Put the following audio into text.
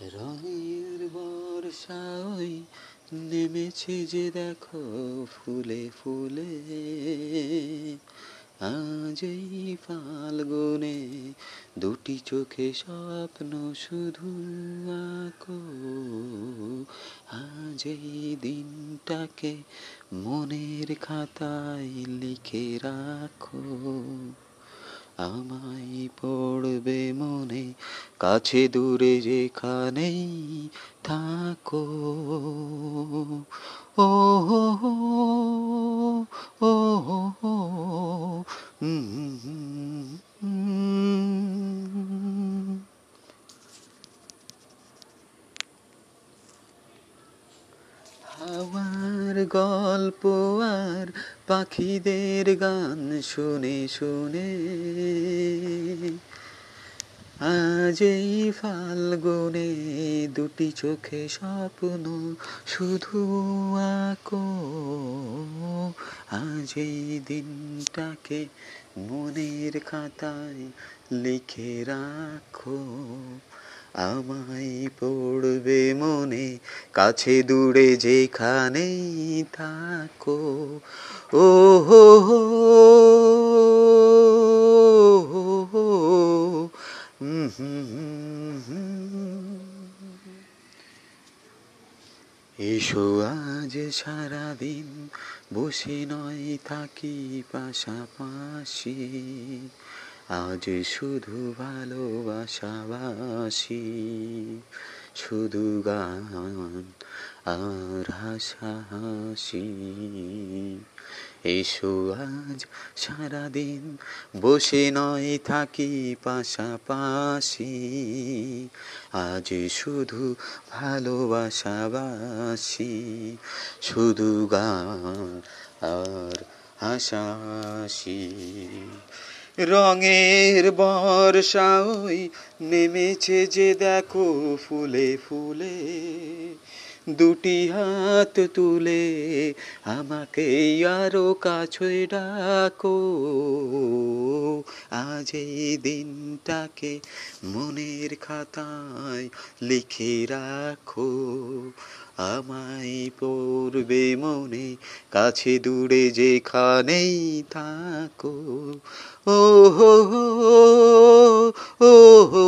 রঙের বর্ষা ওই নেমেছে যে দেখো ফুলে ফুলে। আজ এই ফাল্গুনে দুটি চোখে স্বপ্ন শুধু আঁকো। আজ এই দিনটাকে মনের খাতায় লিখে রাখো। আমায় পড়বে মনে কাছে দূরে যেখানেই থাকো। ও, হো হো, ও হাওয়ার গল্প আর পাখিদের গান শুনে শুনে আজ এই ফাল্গুনে দুটি চোখে স্বপ্ন, শুধু আঁকো। আজ এই দিনটাকে মনের খাতায় লিখে রাখো। আমায় পড়বে মনে, কাছে দূরে যেখানেই থাকো। ও হো হো এসো আজ সারাদিন বসে নয় থাকি পাশাপাশি। আজ শুধু ভালোবাসাবাসি। শুধু গান আর হাসাহাসি এসো আজ সারাদিন বসে নয় থাকি পাশাপাশি। আজ শুধু ভালোবাসাবাসি। শুধু গান আর হাসাহাসি। রঙের বর্ষা ওই নেমেছে যে দেখো ফুলে ফুলে, দুটি হাত তুলে আমাকে আরও কাছে ডাকো। আজ এই দিনটাকে মনের খাতায় লিখে রাখো। আমায় পড়বে মনে কাছে দূরে যেখানেই থাকো। ও হো ও হো